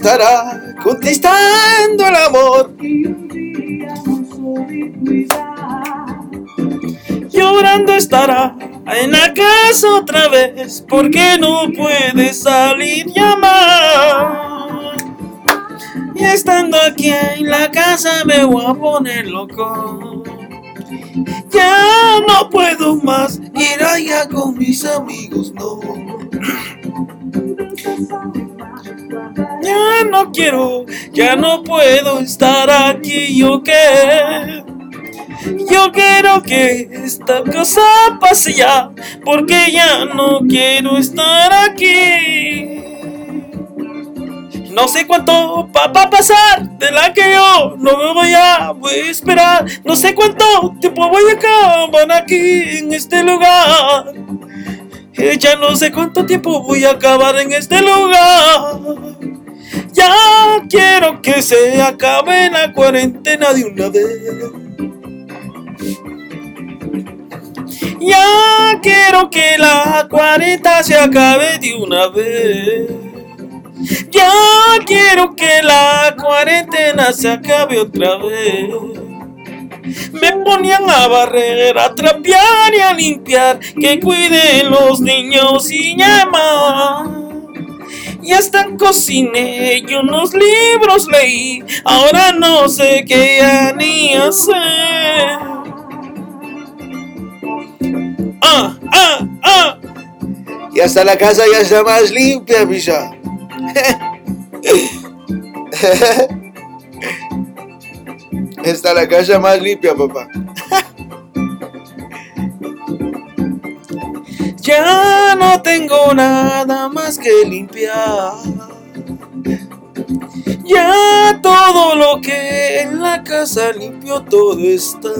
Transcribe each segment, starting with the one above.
estará contestando el amor. Llorando estará en la casa otra vez porque no puede salir llamar. Y estando aquí en la casa me voy a poner loco. Ya no puedo más ir allá con mis amigos, no. Ya no quiero, ya no puedo estar aquí, yo que yo quiero que esta cosa pase ya, porque ya no quiero estar aquí. No sé cuánto va a pasar de la que yo no me voy a, voy a esperar. No sé cuánto tiempo voy a acabar aquí en este lugar. Ya no sé cuánto tiempo voy a acabar en este lugar. Ya quiero que se acabe la cuarentena de una vez. Ya quiero que la cuarentena se acabe de una vez. Ya quiero que la cuarentena se acabe otra vez. Me ponían a barrer, a trapear y a limpiar, que cuiden los niños y llamas. Y hasta cociné y unos libros leí, ahora no sé qué ya ni hacer. Ah, ah, ah. Y hasta la casa ya está más limpia, misa. Está la casa más limpia, papá. Ya no tengo nada más que limpiar. Ya todo lo que en la casa limpio todo está.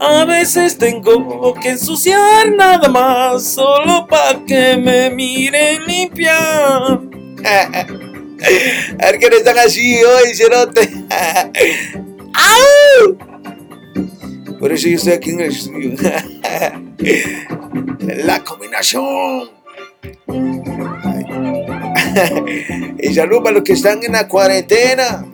A veces tengo que ensuciar nada más solo para que me miren limpiar. A ver qué no están así hoy, cerote. ¡Au! Por eso yo estoy aquí en el estudio. La combinación. Y salud para los que están en la cuarentena.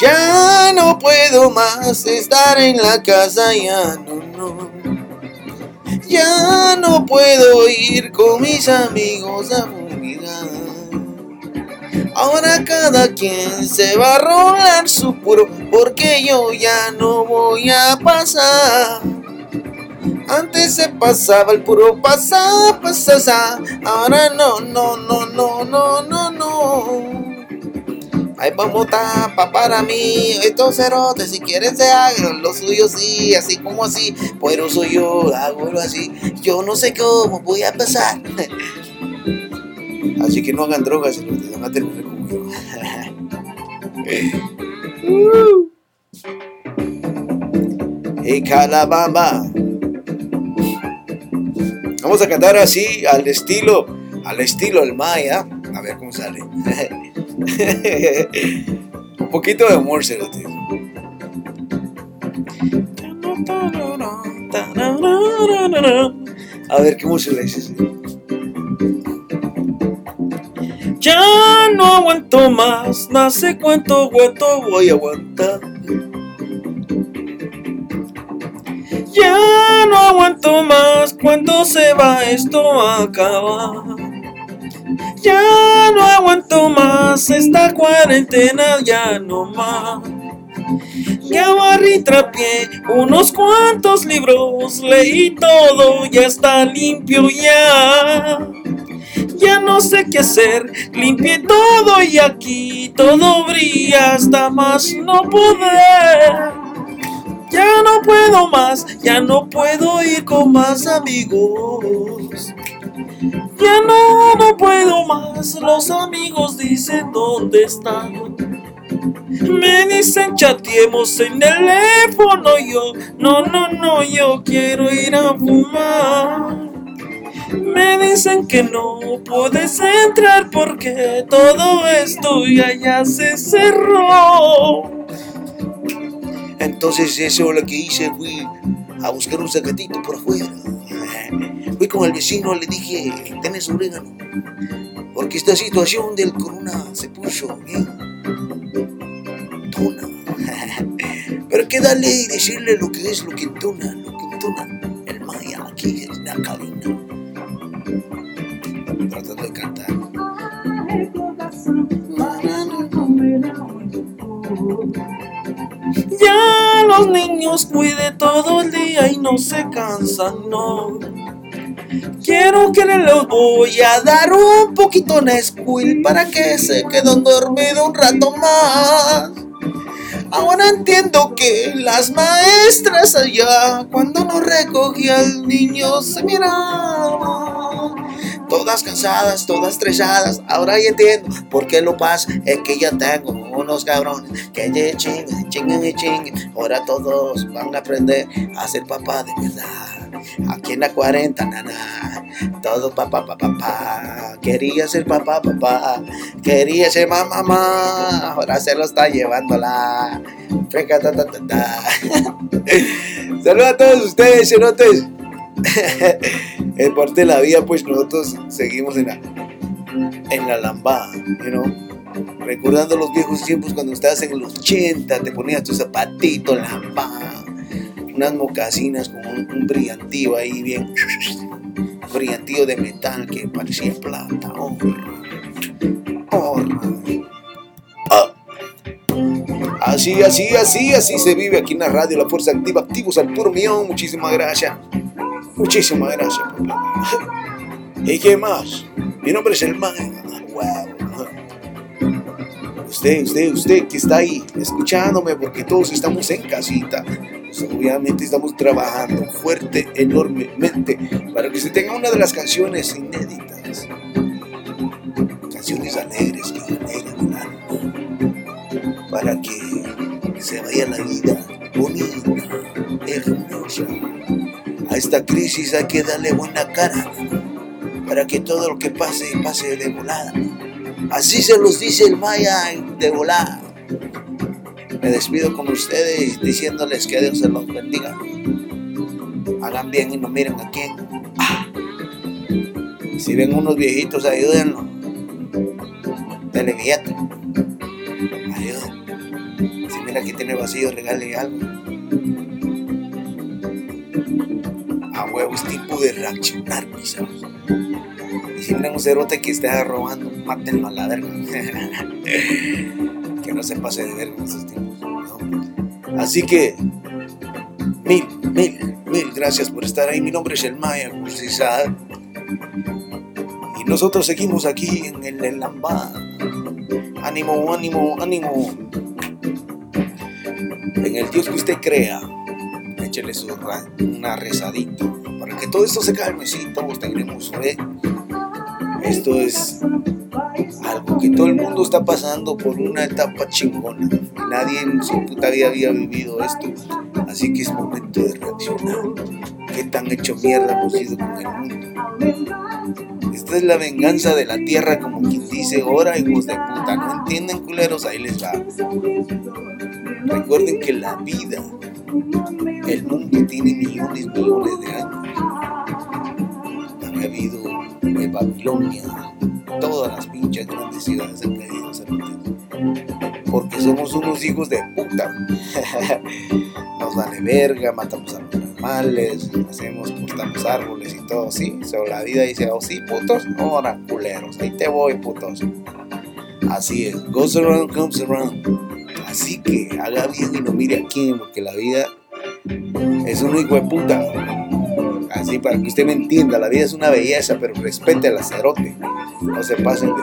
Ya no puedo más estar en la casa, ya no, no. Ya no puedo ir con mis amigos a. Ahora cada quien se va a rolar su puro, porque yo ya no voy a pasar. Antes se pasaba el puro pasa, pasa, ahora no, no, no, no, no, no, no. Ay, vamos tapa para mí, estos cerotes, si quieren se hagan lo suyo sí, así como así, pero soy yo, hago así, yo no sé cómo voy a pasar. Así que no hagan drogas, se los van a terminar como yo. Y calabamba. Vamos a cantar así, al estilo, al estilo el maya. A ver cómo sale. Un poquito de humor, cerote. A ver qué música dices. Ya no aguanto más, no sé cuánto aguanto, voy a aguantar. Ya no aguanto más, cuando se va esto a acabar. Ya no aguanto más esta cuarentena, ya no más. Ya barrí trapié unos cuantos libros, leí todo, ya está limpio ya. Ya no sé qué hacer, limpié todo y aquí todo brilla hasta más no poder. Ya no puedo más, ya no puedo ir con más amigos. Ya no, no puedo más, los amigos dicen dónde están. Me dicen chateemos en el teléfono, yo, no, no, no, yo quiero ir a fumar. Me dicen que no puedes entrar porque todo esto ya, ya se cerró. Entonces eso lo que hice fui a buscar un sacatito por afuera. Fui con el vecino, le dije, tenés orégano. Porque esta situación del corona se puso bien. Tona. Pero que darle y decirle lo que es lo que entona, lo que entona el maya aquí en la cabina. Ya los niños cuide todo el día y no se cansan, no. Quiero que les voy a dar un poquito Nesquil para que se queden dormidos un rato más. Ahora entiendo que las maestras allá, cuando no recogía al niño, se miraban. Todas cansadas, todas estresadas. Ahora ya entiendo por qué lo pasa. Es que ya tengo unos cabrones que ya chingan, chingan y chingan. Ahora todos van a aprender a ser papá de verdad. Aquí en la 40, nana. Todo papá, papá, papá. Quería ser papá, papá. Quería ser mamá, mamá. Ahora se lo está llevando la. Saludos a todos ustedes, cenotes. en parte de la vida, pues nosotros seguimos en la, en la lambada, you recordando los viejos tiempos cuando estabas en los 80, te ponías tu zapatito lambada, unas mocasinas con un, brillantío ahí bien, brillantío de metal que parecía plata, oh, oh. Así, así, así, así se vive aquí en la radio, la fuerza activa, activos al puro millón. Muchísimas gracias. Muchísimas gracias ¿Y qué más? Mi nombre es el man. Usted, usted, usted que está ahí escuchándome porque todos estamos en casita. Pues obviamente estamos trabajando fuerte, enormemente, para que se tenga una de las canciones inéditas. Canciones alegres que alegran. Para que se vaya la vida bonita, hermosa esta crisis hay que darle buena cara para que todo lo que pase, pase de volada. Así se los dice el Maya de volada. Me despido con ustedes diciéndoles que Dios se los bendiga. Hagan bien y no miren a quién. Ah. Si ven unos viejitos, ayúdenlos. Denle billete. Ayuden. Si mira que tiene vacío, regale algo. Huevo, es tiempo de reaccionar, pisados. Y si un cerote que está robando, mátenlo a la que no se pase de verga en. Así que, mil, mil, mil gracias por estar ahí. Mi nombre es el Maya Y nosotros seguimos aquí en el, el Lambada. Ánimo, ánimo, ánimo. En el Dios que usted crea échele su una rezadita para que todo esto se calme. Sí, todos tendremos fe. Esto es algo que todo el mundo está pasando por una etapa chingona. Nadie en su puta vida había vivido esto. Así que es momento de reaccionar. ¿Qué tan hecho mierda hemos ido con el mundo? Esta es la venganza de la tierra, como quien dice, ahora hijos de puta. ¿No entienden, culeros? Ahí les va. Recuerden que la vida el mundo tiene millones, millones de años. Han habido en Babilonia, todas las pinches grandes ciudades han caído Porque somos unos hijos de puta. Nos vale verga, matamos a los animales, hacemos, cortamos árboles y todo, sí. La vida dice, oh sí, putos, ahora culeros, ahí te voy, putos. Así es, goes around, comes around. Así que haga bien y no mire a quién, porque la vida es un hijo de puta. Así para que usted me entienda, la vida es una belleza, pero respete al acerote. No se pasen de.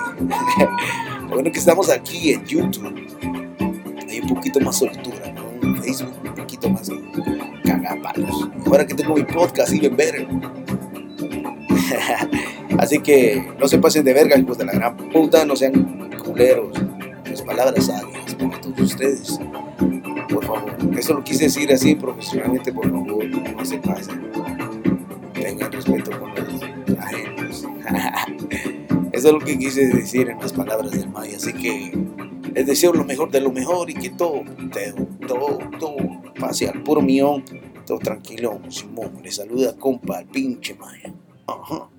bueno que estamos aquí en YouTube. Hay un poquito más soltura, ¿no? En Facebook un poquito más cagapalos. Ahora que tengo mi podcast, y ver. Así que no se pasen de verga, hijos de la gran puta, no sean culeros. Las palabras sabias para todos ustedes por favor. Eso lo quise decir así profesionalmente, por favor, no se pasen. Tengan respeto con los ajenos. Eso es lo que quise decir en las palabras del Maya. Así que les deseo lo mejor de lo mejor y que todo, todo, todo pase al puro millón. Todo tranquilo, Simón. Le saluda compa, el pinche Maya. Ajá.